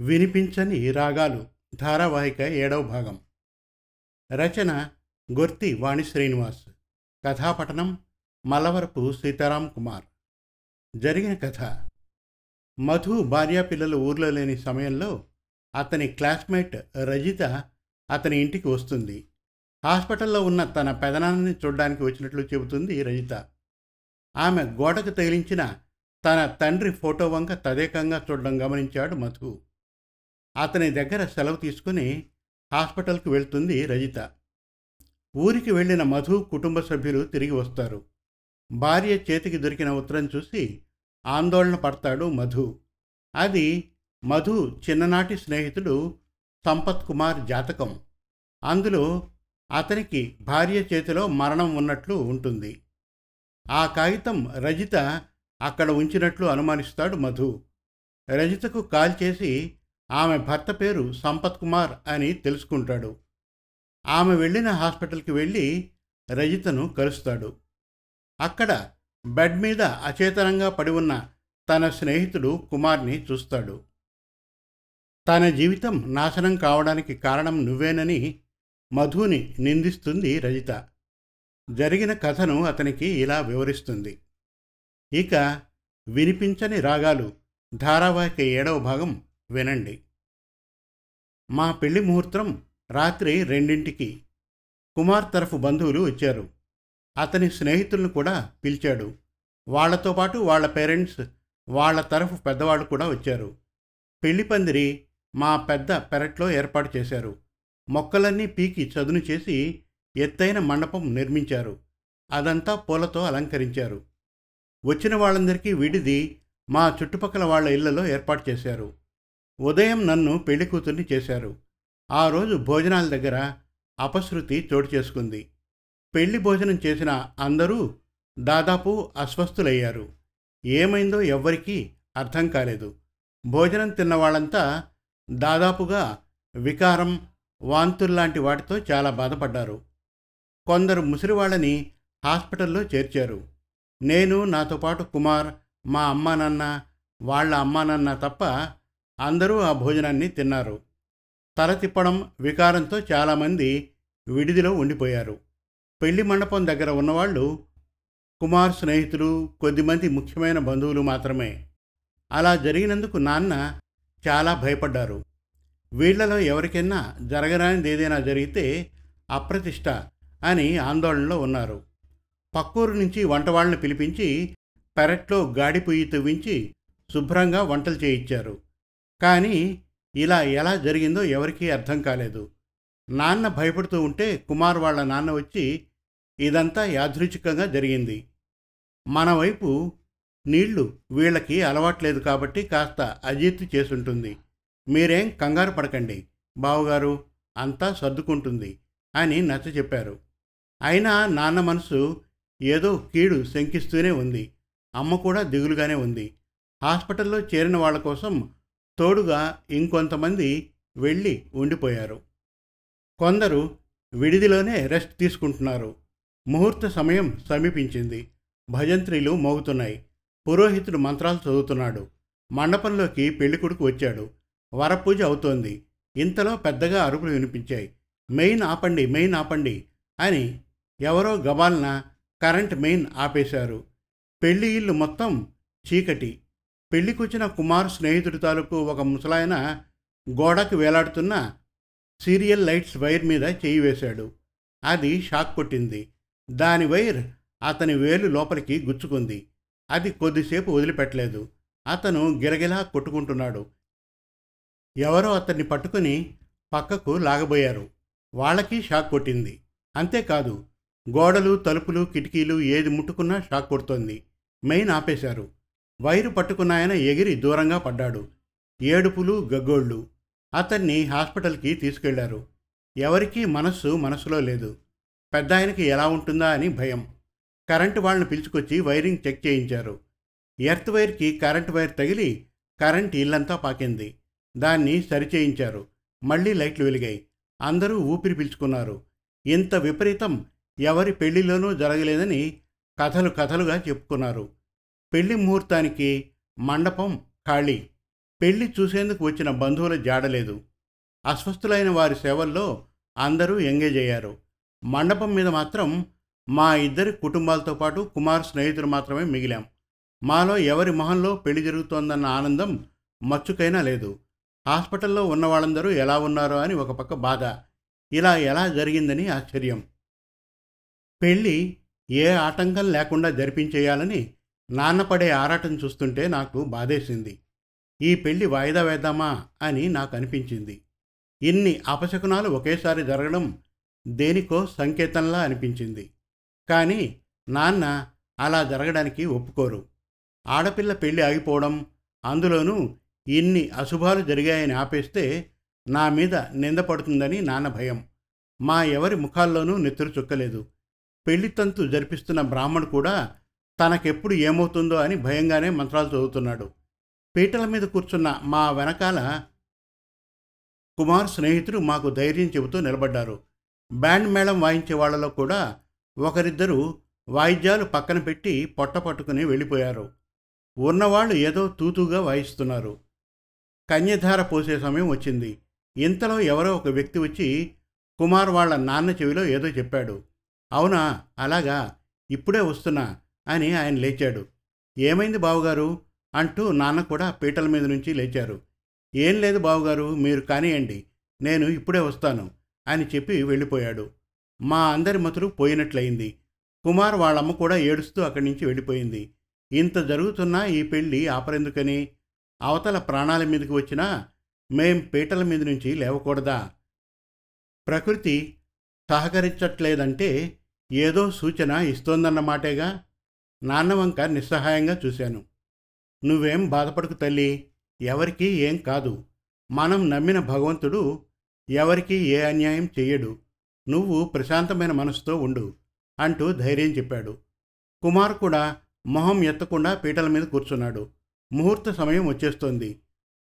వినిపించని రాగాలు. ధారావాహిక ఏడవ భాగం. రచన గొర్తి వాణి శ్రీనివాస్. కథాపఠనం మలవరపు సీతారాం కుమార్. జరిగిన కథ. మధు భార్యా పిల్లలు ఊర్లో లేని సమయంలో అతని క్లాస్మేట్ రజిత అతని ఇంటికి వస్తుంది. హాస్పిటల్లో ఉన్న తన పెదనాన్నని చూడడానికి వచ్చినట్లు చెబుతుంది రజిత. ఆమె గోడకు తగిలించిన తన తండ్రి ఫోటో వంక తదేకంగా చూడడం గమనించాడు మధు. అతని దగ్గర సెలవు తీసుకుని హాస్పిటల్కి వెళ్తుంది రజిత. ఊరికి వెళ్ళిన మధు కుటుంబ సభ్యులు తిరిగి వస్తారు. భార్య చేతికి దొరికిన ఉత్తరం చూసి ఆందోళన పడతాడు మధు. అది మధు చిన్ననాటి స్నేహితుడు సంపత్ కుమార్ జాతకం. అందులో అతనికి భార్య చేతిలో మరణం ఉన్నట్లు ఉంటుంది. ఆ కాగితం రజిత అక్కడ ఉంచినట్లు అనుమానిస్తాడు మధు. రజితకు కాల్ చేసి ఆమె భర్త పేరు సంపత్ కుమార్ అని తెలుసుకుంటాడు. ఆమె వెళ్ళిన హాస్పిటల్కి వెళ్ళి రజితను కలుస్తాడు. అక్కడ బెడ్ మీద అచేతనంగా పడి ఉన్న తన స్నేహితుడు కుమార్ని చూస్తాడు. తన జీవితం నాశనం కావడానికి కారణం నువ్వేనని మధుని నిందిస్తుంది రజిత. జరిగిన కథను అతనికి ఇలా వివరిస్తుంది. ఇక వినిపించని రాగాలు ధారావాహిక ఏడవ భాగం వినండి. మా పెళ్ళి ముహూర్తం రాత్రి రెండింటికి కుమార్ తరఫు బంధువులు వచ్చారు. అతని స్నేహితులను కూడా పిలిచాడు. వాళ్ళతో పాటు వాళ్ళ పేరెంట్స్ వాళ్ళ తరఫు పెద్దవాళ్ళు కూడా వచ్చారు. పెళ్ళి పందిరి మా పెద్ద పెరట్లో ఏర్పాటు చేశారు. మొక్కలన్నీ పీకి చదును చేసి ఎత్తైన మండపం నిర్మించారు. అదంతా పూలతో అలంకరించారు. వచ్చిన వాళ్ళందరికీ విడిది మా చుట్టుపక్కల వాళ్ళ ఇళ్ళలో ఏర్పాటు చేశారు. ఉదయం నన్ను పెళ్ళి కూతుర్ని చేశారు. ఆ రోజు భోజనాల దగ్గర అపశృతి చోటు చేసుకుంది. పెళ్ళి భోజనం చేసిన అందరూ దాదాపు అస్వస్థులయ్యారు. ఏమైందో ఎవ్వరికీ అర్థం కాలేదు. భోజనం తిన్న వాళ్ళంతా దాదాపుగా వికారం వాంతుల్లాంటి వాటితో చాలా బాధపడ్డారు. కొందరు ముసిరివాళ్ళని హాస్పిటల్లో చేర్చారు. నేను నాతో పాటు కుమార్ మా అమ్మా నాన్న వాళ్ళ అమ్మా నాన్న తప్ప అందరూ ఆ భోజనాన్ని తిన్నారు. తల తిప్పడం వికారంతో చాలామంది విడిదిలో ఉండిపోయారు. పెళ్ళి మండపం దగ్గర ఉన్నవాళ్ళు కుమార్ స్నేహితులు కొద్దిమంది ముఖ్యమైన బంధువులు మాత్రమే. అలా జరిగినందుకు నాన్న చాలా భయపడ్డారు. వీళ్ళలో ఎవరికైనా జరగరానిది ఏదైనా జరిగితే అప్రతిష్ట అని ఆందోళనలో ఉన్నారు. పక్కూరు నుంచి వంటవాళ్ళని పిలిపించి పెరట్లో గాడిపొయ్యి తవ్వించి శుభ్రంగా వంటలు చేయించారు. కానీ ఇలా ఎలా జరిగిందో ఎవరికీ అర్థం కాలేదు. నాన్న భయపడుతూ ఉంటే కుమార్ వాళ్ళ నాన్న వచ్చి ఇదంతా యాదృచ్ఛికంగా జరిగింది. మన వైపు నీళ్ళు వీళ్ళకి అలవాట్లేదు కాబట్టి కాస్త అజీర్తి చేసుంటుంది. మీరేం కంగారు పడకండి. బావగారు అంతా సర్దుకుంటుంది అని నచ్చ చెప్పారు అయినా నాన్న మనసు ఏదో కీడు శంకిస్తూనే ఉంది. అమ్మ కూడా దిగులుగానే ఉంది. హాస్పిటల్లో చేరిన వాళ్ళ కోసం తోడుగా ఇంకొంతమంది వెళ్ళి ఉండిపోయారు. కొందరు విడిదిలోనే రెస్ట్ తీసుకుంటున్నారు. ముహూర్త సమయం సమీపించింది. భజంత్రీలు మోగుతున్నాయి. పురోహితుడు మంత్రాలు చదువుతున్నాడు. మండపంలోకి పెళ్ళికొడుకు వచ్చాడు. వరపూజ అవుతోంది. ఇంతలో పెద్దగా అరుపులు వినిపించాయి. మెయిన్ ఆపండి మెయిన్ ఆపండి అని ఎవరో గబాలన కరెంట్ మెయిన్ ఆపేశారు. పెళ్ళి ఇల్లు మొత్తం చీకటి. పెళ్ళికొచ్చిన కుమార్ స్నేహితుడి తాలూకు ఒక ముసలాయన గోడకు వేలాడుతున్న సీరియల్ లైట్స్ వైర్ మీద చేయి వేశాడు. అది షాక్ కొట్టింది. దాని వైర్ అతని వేలు లోపలికి గుచ్చుకుంది. అది కొద్దిసేపు వదిలిపెట్టలేదు. అతను గిరగిలా కొట్టుకుంటున్నాడు. ఎవరో అతన్ని పట్టుకుని పక్కకు లాగబోయారు. వాళ్ళకి షాక్ కొట్టింది. అంతేకాదు గోడలు తలుపులు కిటికీలు ఏది ముట్టుకున్నా షాక్ కొడుతోంది. మెయిన్ ఆపేశారు. వైరు పట్టుకున్నాయన ఎగిరి దూరంగా పడ్డాడు. ఏడుపులు గగ్గోళ్ళు అతన్ని హాస్పిటల్కి తీసుకెళ్ళారు. ఎవరికీ మనస్సు మనసులో లేదు. పెద్ద ఆయనకి ఎలా ఉంటుందా అని భయం. కరెంటు వాళ్ళని పిలుచుకొచ్చి వైరింగ్ చెక్ చేయించారు. ఎర్త్ వైర్కి కరెంట్ వైర్ తగిలి కరెంట్ ఇల్లంతా పాకింది. దాన్ని సరిచేయించారు. మళ్ళీ లైట్లు వెలిగాయి. అందరూ ఊపిరి పీల్చుకున్నారు. ఇంత విపరీతం ఎవరి పెళ్ళిలోనూ జరగలేదని కథలు కథలుగా చెప్పుకున్నారు. పెళ్ళి ముహూర్తానికి మండపం ఖాళీ. పెళ్ళి చూసేందుకు వచ్చిన బంధువుల జాడలేదు అస్వస్థులైన వారి సేవల్లో అందరూ ఎంగేజ్ అయ్యారు. మండపం మీద మాత్రం మా ఇద్దరి కుటుంబాలతో పాటు కుమార్ స్నేహితులు మాత్రమే మిగిలాం. మాలో ఎవరి మొహంలో పెళ్ళి జరుగుతోందన్న ఆనందం మచ్చుకైనా లేదు. హాస్పిటల్లో ఉన్న వాళ్ళందరూ ఎలా ఉన్నారో అని ఒక పక్క బాధ. ఇలా ఎలా జరిగిందని ఆశ్చర్యం. పెళ్ళి ఏ ఆటంకం లేకుండా జరిపించేయాలని నాన్న పడే ఆరాటం చూస్తుంటే నాకు బాధేసింది. ఈ పెళ్ళి వాయిదా వేద్దామా అని నాకు అనిపించింది. ఇన్ని అపశకునాలు ఒకేసారి జరగడం దేనికో సంకేతంలా అనిపించింది. కానీ నాన్న అలా జరగడానికి ఒప్పుకోరు. ఆడపిల్ల పెళ్ళి ఆగిపోవడం అందులోనూ ఇన్ని అశుభాలు జరిగాయని ఆపేస్తే నా మీద నిందపడుతుందని నాన్న భయం. మా ఎవరి ముఖాల్లోనూ నెత్తురు చుక్కలేదు. పెళ్ళి తంతు జరిపిస్తున్న బ్రాహ్మణ్ కూడా తనకెప్పుడు ఏమవుతుందో అని భయంగానే మంత్రాలు చదువుతున్నాడు. పీటల మీద కూర్చున్న మా వెనకాల కుమార్ స్నేహితుడు మాకు ధైర్యం చెబుతూ నిలబడ్డారు. బ్యాండ్ మేళం వాయించే వాళ్ళలో కూడా ఒకరిద్దరు వాయిద్యాలు పక్కన పెట్టి పొట్ట పట్టుకుని వెళ్ళిపోయారు. ఉన్నవాళ్ళు ఏదో తూతుగా వాయిస్తున్నారు. కన్యధార పోసే సమయం వచ్చింది. ఇంతలో ఎవరో ఒక వ్యక్తి వచ్చి కుమార్ వాళ్ళ నాన్న చెవిలో ఏదో చెప్పాడు. అవునా? అలాగా? ఇప్పుడే వస్తున్నా అని ఆయన లేచాడు. ఏమైంది బావుగారు? అంటూ నాన్న కూడా పీటల మీద నుంచి లేచారు. ఏం లేదు బావుగారు మీరు కానియండి నేను ఇప్పుడే వస్తాను అని చెప్పి వెళ్ళిపోయాడు. మా అందరి మతులు పోయినట్లయింది. కుమార్ వాళ్ళమ్మ కూడా ఏడుస్తూ అక్కడి నుంచి వెళ్ళిపోయింది. ఇంత జరుగుతున్నా ఈ పెళ్ళి ఆపరెందుకని? అవతల ప్రాణాల మీదకి వచ్చినా మేం పీటల మీద నుంచి లేవకూడదా? ప్రకృతి సహకరించట్లేదంటే ఏదో సూచన ఇస్తోందన్నమాటేగా నాన్నవంక నిస్సహాయంగా చూశాను. నువ్వేం బాధపడకు తల్లి ఎవరికీ ఏం కాదు. మనం నమ్మిన భగవంతుడు ఎవరికీ ఏ అన్యాయం చెయ్యడు. నువ్వు ప్రశాంతమైన మనసుతో ఉండు అంటూ ధైర్యం చెప్పాడు. కుమార్ కూడా మొహం ఎత్తకుండా పీటల మీద కూర్చున్నాడు. ముహూర్త సమయం వచ్చేస్తోంది.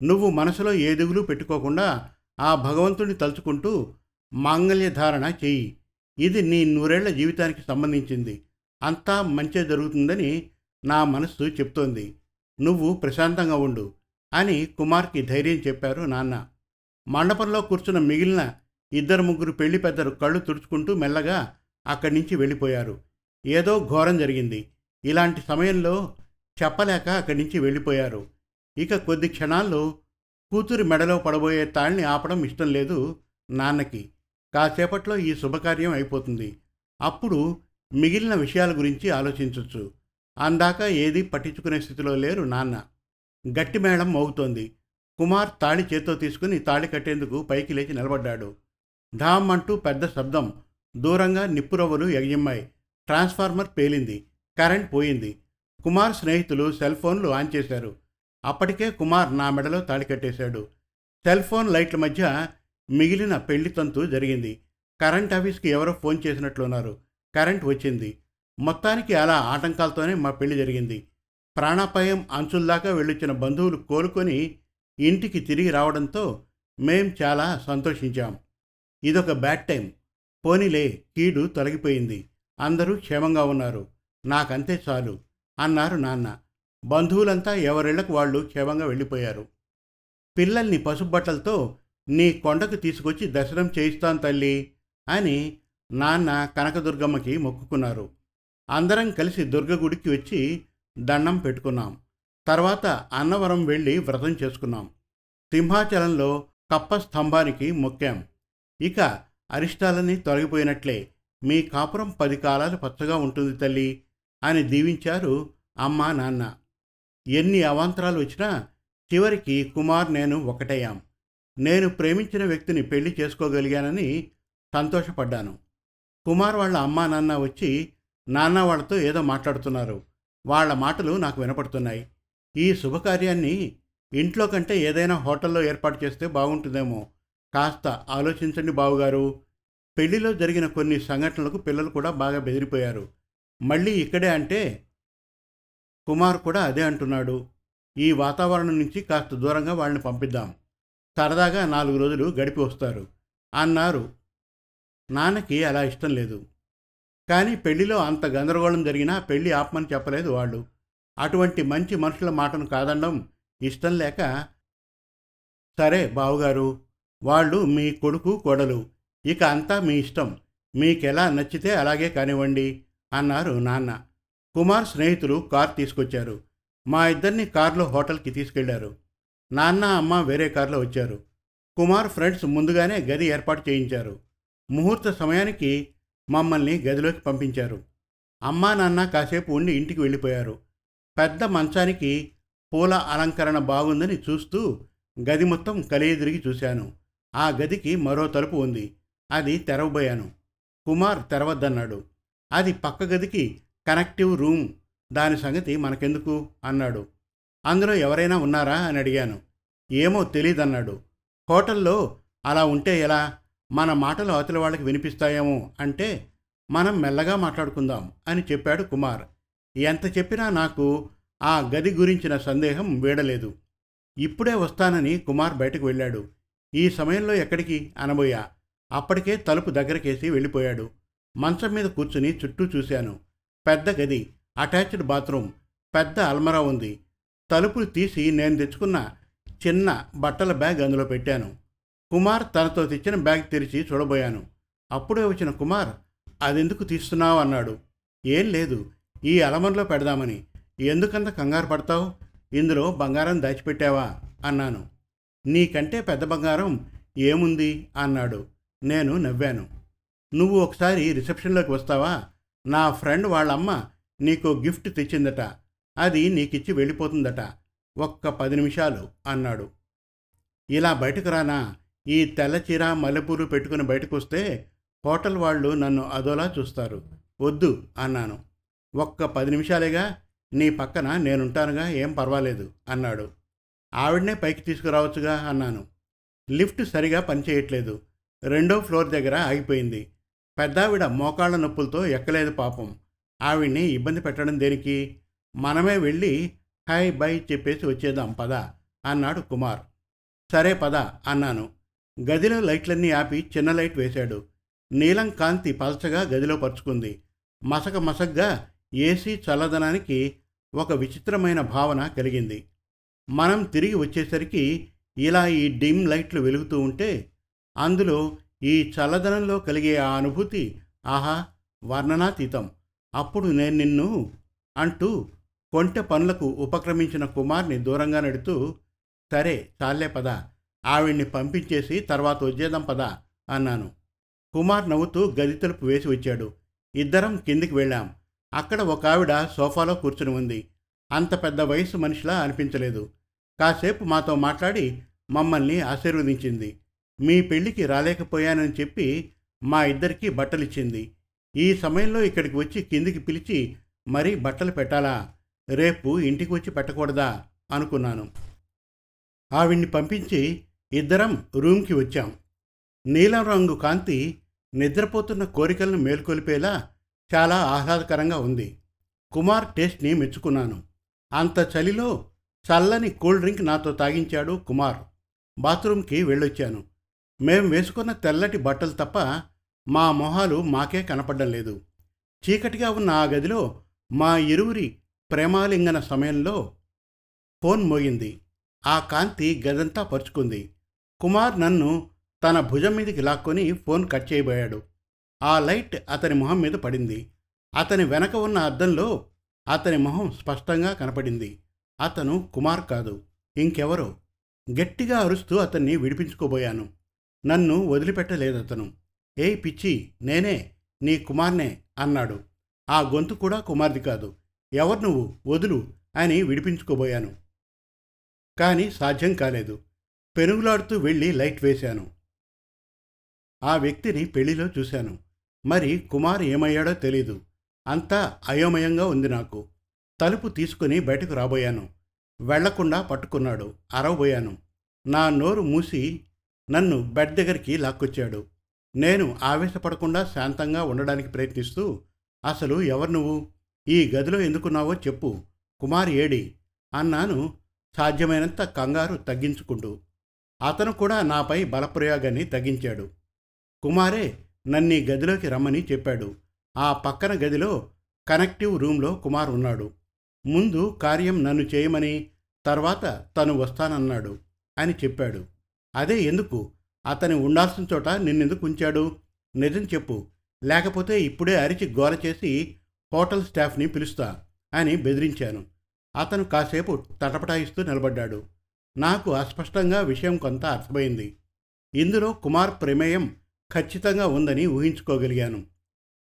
నువ్వు మనసులో ఏ దిగులు పెట్టుకోకుండా ఆ భగవంతుడిని తలుచుకుంటూ మాంగల్యధారణ చెయ్యి. ఇది నీ నూరేళ్ళ జీవితానికి సంబంధించింది. అంతా మంచే జరుగుతుందని నా మనస్సు చెప్తోంది. నువ్వు ప్రశాంతంగా ఉండు అని కుమార్కి ధైర్యం చెప్పారు నాన్న. మండపంలో కూర్చున్న మిగిలిన ఇద్దరు ముగ్గురు పెళ్ళి పెద్దలు కళ్ళు తుడుచుకుంటూ మెల్లగా అక్కడి నుంచి వెళ్ళిపోయారు. ఏదో ఘోరం జరిగింది. ఇలాంటి సమయంలో చెప్పలేక అక్కడి నుంచి వెళ్ళిపోయారు. ఇక కొద్ది క్షణాల్లో కూతురి మెడలో పడబోయే తాళ్ళని ఆపడం ఇష్టం లేదు నాన్నకి. కాసేపట్లో ఈ శుభకార్యం అయిపోతుంది. అప్పుడు మిగిలిన విషయాల గురించి ఆలోచించవచ్చు అందాక ఏదీ పట్టించుకునే స్థితిలో లేరు నాన్న. గట్టి మేడం మోగుతోంది. కుమార్ తాళి చేత్తో తీసుకుని తాళి కట్టేందుకు పైకి లేచి నిలబడ్డాడు. ఢామ్ అంటూ పెద్ద శబ్దం. దూరంగా నిప్పురవ్వలు ఎగజిమ్మాయి. ట్రాన్స్ఫార్మర్ పేలింది. కరెంట్ పోయింది. కుమార్ స్నేహితులు సెల్ ఫోన్లు ఆన్ చేశారు. అప్పటికే కుమార్ నా మెడలో తాళి కట్టేశాడు. సెల్ ఫోన్ లైట్ల మధ్య మిగిలిన పెళ్ళి తంతు జరిగింది. కరెంట్ ఆఫీస్కి ఎవరో ఫోన్ చేసినట్లున్నారు. కరెంట్ వచ్చింది. మొత్తానికి అలా ఆటంకాలతోనే మా పెళ్ళి జరిగింది. ప్రాణాపాయం అంచుల్దాకా వెళ్ళొచ్చిన బంధువులు కోలుకొని ఇంటికి తిరిగి రావడంతో మేం చాలా సంతోషించాం. ఇదొక బ్యాడ్ టైం. పోనీలే కీడు తొలగిపోయింది. అందరూ క్షేమంగా ఉన్నారు. నాకంతే చాలు అన్నారు నాన్న. బంధువులంతా ఎవరిళ్ళకు వాళ్ళు క్షేమంగా వెళ్ళిపోయారు. పిల్లల్ని పసుబట్టలతో నీ కొండకు తీసుకొచ్చి దర్శనం చేయిస్తాను తల్లి అని నాన్న కనకదుర్గమ్మకి మొక్కుకున్నారు. అందరం కలిసి దుర్గ గుడికి వచ్చి దండం పెట్టుకున్నాం. తర్వాత అన్నవరం వెళ్ళి వ్రతం చేసుకున్నాం. సింహాచలంలో కప్ప స్తంభానికి మొక్కాం. ఇక అరిష్టాలన్నీ తొలగిపోయినట్లే. మీ కాపురం పది కాలాలు పచ్చగా ఉంటుంది తల్లి అని దీవించారు అమ్మా నాన్న. ఎన్ని అవాంతరాలు వచ్చినా చివరికి కుమార్ నేను ఒకటయ్యాం. నేను ప్రేమించిన వ్యక్తిని పెళ్ళి చేసుకోగలిగానని సంతోషపడ్డాను. కుమార్ వాళ్ళ అమ్మా నాన్న వచ్చి నాన్న వాళ్ళతో ఏదో మాట్లాడుతున్నారు. వాళ్ళ మాటలు నాకు వినపడుతున్నాయి. ఈ శుభకార్యాన్ని ఇంట్లో కంటే ఏదైనా హోటల్లో ఏర్పాటు చేస్తే బాగుంటుందేమో. కాస్త ఆలోచించండి బావుగారు. పెళ్ళిలో జరిగిన కొన్ని సంఘటనలకు పిల్లలు కూడా బాగా బెదిరిపోయారు. మళ్ళీ ఇక్కడే అంటే కుమార్ కూడా అదే అంటున్నాడు. ఈ వాతావరణం నుంచి కాస్త దూరంగా వాళ్ళని పంపిద్దాం. సరదాగా నాలుగు రోజులు గడిపి వస్తారు. అన్నారు. నాన్నకి అలా ఇష్టం లేదు. కానీ పెళ్ళిలో అంత గందరగోళం జరిగినా పెళ్ళి ఆపమని చెప్పలేదు వాళ్ళు. అటువంటి మంచి మనుషుల మాటను కాదనడం ఇష్టం లేక సరే బావుగారు వాళ్ళు మీ కొడుకు కొడలు ఇక అంతా మీ ఇష్టం. మీకెలా నచ్చితే అలాగే కానివ్వండి అన్నారు నాన్న. కుమార్ స్నేహితులు కార్ తీసుకొచ్చారు. మా ఇద్దరిని కారులో హోటల్కి తీసుకెళ్ళారు. నాన్న అమ్మ వేరే కారులో వచ్చారు. కుమార్ ఫ్రెండ్స్ ముందుగానే గది ఏర్పాటు చేయించారు. ముహూర్త సమయానికి మమ్మల్ని గదిలోకి పంపించారు. అమ్మా నాన్న కాసేపు ఉండి ఇంటికి వెళ్ళిపోయారు. పెద్ద మంచానికి పూల అలంకరణ బాగుందని చూస్తూ గది మొత్తం కలియదిరిగి చూశాను. ఆ గదికి మరో తలుపు ఉంది. అది తెరవబోయాను. కుమార్ తెరవద్దన్నాడు. అది పక్క గదికి కనెక్టివ్ రూమ్. దాని సంగతి మనకెందుకు? అన్నాడు. అందులో ఎవరైనా ఉన్నారా అని అడిగాను. ఏమో తెలీదన్నాడు. హోటల్లో అలా ఉంటే ఎలా? మన మాటలు అవతల వాళ్ళకి వినిపిస్తాయేమో అంటే మనం మెల్లగా మాట్లాడుకుందాం అని చెప్పాడు కుమార్. ఎంత చెప్పినా నాకు ఆ గది గురించిన సందేహం వీడలేదు. ఇప్పుడే వస్తానని కుమార్ బయటకు వెళ్ళాడు. ఈ సమయంలో ఎక్కడికి? అనబోయా. అప్పటికే తలుపు దగ్గరకేసి వెళ్ళిపోయాడు. మంచం మీద కూర్చుని చుట్టూ చూశాను. పెద్ద గది. Attached bathroom. పెద్ద అల్మరా ఉంది. తలుపులు తీసి నేను తెచ్చుకున్న చిన్న బట్టల బ్యాగ్ అందులో పెట్టాను. కుమార్ తనతో తెచ్చిన బ్యాగ్ తెరిచి చూడబోయాను. అప్పుడే వచ్చిన కుమార్ అదెందుకు తీస్తున్నావు? అన్నాడు. ఏం లేదు ఈ అలమరలో పెడదామని. ఎందుకంత కంగారు పడతావు? ఇందులో బంగారం దాచిపెట్టావా? అన్నాను. నీకంటే పెద్ద బంగారం ఏముంది? అన్నాడు. నేను నవ్వాను. నువ్వు ఒకసారి రిసెప్షన్లోకి వస్తావా? నా ఫ్రెండ్ వాళ్ళమ్మ నీకు గిఫ్ట్ తెచ్చిందట. అది నీకిచ్చి వెళ్ళిపోతుందట. ఒక్క పది నిమిషాలు అన్నాడు. ఇలా బయటకు రానా? ఈ తెల్లచీర మల్లెపూలు పెట్టుకుని బయటకు వస్తే హోటల్ వాళ్ళు నన్ను అదోలా చూస్తారు. వద్దు అన్నాను. ఒక్క పది నిమిషాలేగా? నీ పక్కన నేనుంటానుగా ఏం పర్వాలేదు అన్నాడు. ఆవిడనే పైకి తీసుకురావచ్చుగా అన్నాను. లిఫ్ట్ సరిగా పనిచేయట్లేదు. రెండో ఫ్లోర్ దగ్గర ఆగిపోయింది. పెద్దావిడ మోకాళ్ళ నొప్పులతో ఎక్కలేదు పాపం. ఆవిడ్ని ఇబ్బంది పెట్టడం దేనికి? మనమే వెళ్ళి హాయ్ బై చెప్పేసి వచ్చేద్దాం పద అన్నాడు కుమార్. సరే పద అన్నాను. గదిలో లైట్లన్నీ ఆపి చిన్న లైట్ వేశాడు. నీలం కాంతి పలచగా గదిలో పరుచుకుంది. మసక మసగ్గా ఏసీ చల్లదనానికి ఒక విచిత్రమైన భావన కలిగింది. మనం తిరిగి వచ్చేసరికి ఇలా ఈ డిమ్ లైట్లు వెలుగుతూ ఉంటే అందులో ఈ చల్లదనంలో కలిగే ఆ అనుభూతి ఆహా వర్ణనాతీతం. అప్పుడు నేను నిన్ను అంటూ కొంటె పనులకు ఉపక్రమించిన కుమార్ని దూరంగా నెడుతూ సరే చాలే పద ఆవిడ్ని పంపించేసి తర్వాత వచ్చేదాం పద అన్నాను. కుమార్ నవ్వుతూ గది తలుపు వేసి వచ్చాడు. ఇద్దరం కిందికి వెళ్ళాం. అక్కడ ఒక ఆవిడ సోఫాలో కూర్చుని ఉంది. అంత పెద్ద వయసు మనిషిలా అనిపించలేదు. కాసేపు మాతో మాట్లాడి మమ్మల్ని ఆశీర్వదించింది. మీ పెళ్ళికి రాలేకపోయానని చెప్పి మా ఇద్దరికి బట్టలిచ్చింది. ఈ సమయంలో ఇక్కడికి వచ్చి కిందికి పిలిచి మరీ బట్టలు పెట్టాలా? రేపు ఇంటికి వచ్చి పెట్టకూడదా అనుకున్నాను. ఆవిడ్ని పంపించి ఇద్దరం రూమ్కి వచ్చాం. నీలం రంగు కాంతి నిద్రపోతున్న కోరికలను మేల్కొలిపేలా చాలా ఆహ్లాదకరంగా ఉంది. కుమార్ టేస్ట్ని మెచ్చుకున్నాను. అంత చలిలో చల్లని కూల్ డ్రింక్ నాతో తాగించాడు కుమార్. బాత్రూమ్కి వెళ్ళొచ్చాను. మేం వేసుకున్న తెల్లటి బట్టలు తప్ప మా మొహాలు మాకే కనపడడం లేదు. చీకటిగా ఉన్న ఆ గదిలో మా ఇరువురి ప్రేమాలింగన సమయంలో ఫోన్ మోగింది. ఆ కాంతి గదంతా పరుచుకుంది. కుమార్ నన్ను తన భుజం మీదకి లాక్కొని ఫోన్ కట్ చేయబోయాడు. ఆ లైట్ అతని మొహం మీద పడింది. అతని వెనక ఉన్న అద్దంలో అతని మొహం స్పష్టంగా కనపడింది. అతను కుమార్ కాదు ఇంకెవరో. గట్టిగా అరుస్తూ అతన్ని విడిపించుకోబోయాను. నన్ను వదిలిపెట్టలేదతను. ఏయ్ పిచ్చి నేనే నీ కుమార్నే అన్నాడు. ఆ గొంతు కూడా కుమార్ది కాదు. ఎవరు నువ్వు? వదులు అని విడిపించుకోబోయాను. కానీ సాధ్యం కాలేదు. పెనుగులాడుతూ వెళ్ళి లైట్ వేశాను. ఆ వ్యక్తిని పెళ్ళిలో చూశాను. మరి కుమార్ ఏమయ్యాడో తెలీదు. అంతా అయోమయంగా ఉంది నాకు. తలుపు తీసుకుని బయటకు రాబోయాను. వెళ్ళకుండా పట్టుకున్నాడు. అరవబోయాను. నా నోరు మూసి నన్ను బెడ్ దగ్గరికి లాక్కొచ్చాడు. నేను ఆవేశపడకుండా శాంతంగా ఉండడానికి ప్రయత్నిస్తూ అసలు ఎవరు నువ్వు? ఈ గదిలో ఎందుకున్నావో చెప్పు కుమార్ ఏడి? అన్నాను సాధ్యమైనంత కంగారు తగ్గించుకుంటూ. అతను కూడా నాపై బలప్రయోగాన్ని తగ్గించాడు. కుమారే నన్ను గదిలోకి రమ్మని చెప్పాడు. ఆ పక్కన గదిలో కనెక్టివ్ రూమ్లో కుమార్ ఉన్నాడు. ముందు కార్యం నన్ను చేయమని తర్వాత తను వస్తానన్నాడు అని చెప్పాడు. అదే ఎందుకు? అతని ఉండాల్సిన చోట నిన్నెందుకు ఉంచాడు? నిజం చెప్పు. లేకపోతే ఇప్పుడే అరిచి గోల చేసి హోటల్ స్టాఫ్ని పిలుస్తా అని బెదిరించాను. అతను కాసేపు తటపటాయిస్తూ నిలబడ్డాడు. నాకు అస్పష్టంగా విషయం కొంత అర్థమైంది. ఇందులో కుమార్ ప్రమేయం ఖచ్చితంగా ఉందని ఊహించుకోగలిగాను.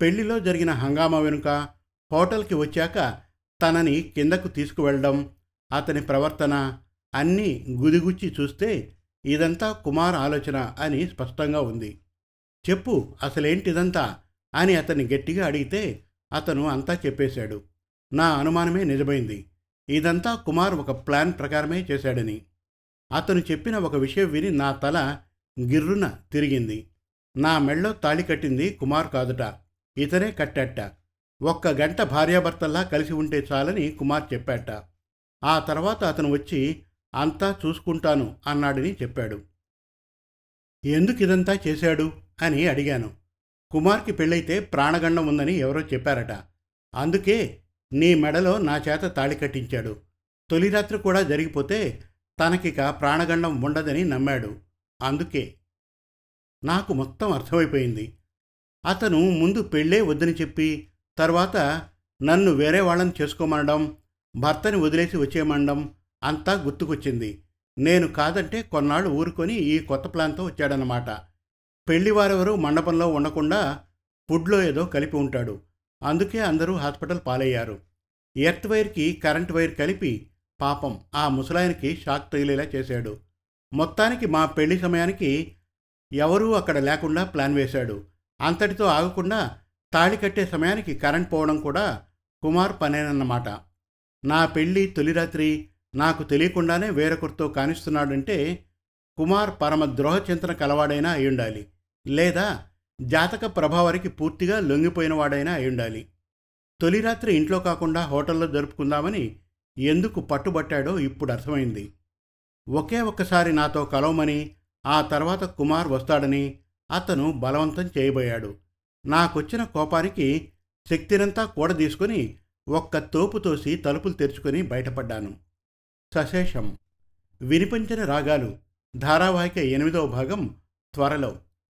పెళ్ళిలో జరిగిన హంగామా వెనుక హోటల్కి వచ్చాక తనని కిందకు తీసుకువెళ్ళడం అతని ప్రవర్తన అన్నీ గుదిగుచ్చి చూస్తే ఇదంతా కుమార్ ఆలోచన అని స్పష్టంగా ఉంది. చెప్పు అసలేంటిదంతా అని అతన్ని గట్టిగా అడిగితే అతను అంతా చెప్పేశాడు. నా అనుమానమే నిజమైంది. ఇదంతా కుమార్ ఒక ప్లాన్ ప్రకారమే చేశాడని. అతను చెప్పిన ఒక విషయం విని నా తల గిర్రున తిరిగింది. నా మెళ్ళో తాళి కట్టింది కుమార్ కాదుట ఇతనే కట్టట. ఒక్క గంట భార్యాభర్తల్లా కలిసి ఉంటే చాలని కుమార్ చెప్పాట. ఆ తర్వాత అతను వచ్చి అంతా చూసుకుంటాను అన్నాడని చెప్పాడు. ఎందుకు ఇదంతా చేశాడు? అని అడిగాను. కుమార్కి పెళ్ళైతే ప్రాణగండం ఉందని ఎవరో చెప్పారట. అందుకే నీ మెడలో నా చేత తాళి కట్టించాడు. తొలి రాత్రి కూడా జరిగిపోతే తనకిక ప్రాణగండం ఉండదని నమ్మాడు. అందుకే నాకు మొత్తం అర్థమైపోయింది. అతను ముందు పెళ్ళే వద్దని చెప్పి తర్వాత నన్ను వేరే వాళ్ళని చేసుకోమనడం భర్తని వదిలేసి వచ్చేయమండం అంతా గుర్తుకొచ్చింది. నేను కాదంటే కొన్నాళ్ళు ఊరుకొని ఈ కొత్త ప్లాన్తో వచ్చాడనమాట పెళ్ళివారెవరూ మండపంలో ఉండకుండా ఫుడ్లో ఏదో కలిపి ఉంటాడు. అందుకే అందరూ హాస్పిటల్ పాలయ్యారు. ఎర్త్ వైర్కి కరెంట్ వైర్ కలిపి పాపం ఆ ముసలాయనికి షాక్ తగిలేలా చేశాడు. మొత్తానికి మా పెళ్ళి సమయానికి ఎవరూ అక్కడ లేకుండా ప్లాన్ వేశాడు. అంతటితో ఆగకుండా తాళి కట్టే సమయానికి కరెంట్ పోవడం కూడా కుమార్ పనేనన్నమాట. నా పెళ్ళి తొలి రాత్రి నాకు తెలియకుండానే వేరొకరితో కానిస్తున్నాడంటే కుమార్ పరమ ద్రోహ చింతన కలవాడైనా అయ్యుండాలి. లేదా జాతక ప్రభావానికి పూర్తిగా లొంగిపోయినవాడైనా అయి అయ్యుండాలి. తొలి రాత్రి ఇంట్లో కాకుండా హోటల్లో జరుపుకుందామని ఎందుకు పట్టుబట్టాడో ఇప్పుడు అర్థమైంది. ఒకే ఒక్కసారి నాతో కలవమని ఆ తర్వాత కుమార్ వస్తాడని అతను బలవంతం చేయబోయాడు. నాకొచ్చిన కోపానికి శక్తినంతా కూడదీసుకొని ఒక్క తోపు తోసి తలుపులు తెరుచుకొని బయటపడ్డాను. సశేషం వినిపించిన రాగాలు ధారావాహిక ఎనిమిదవ భాగం త్వరలో.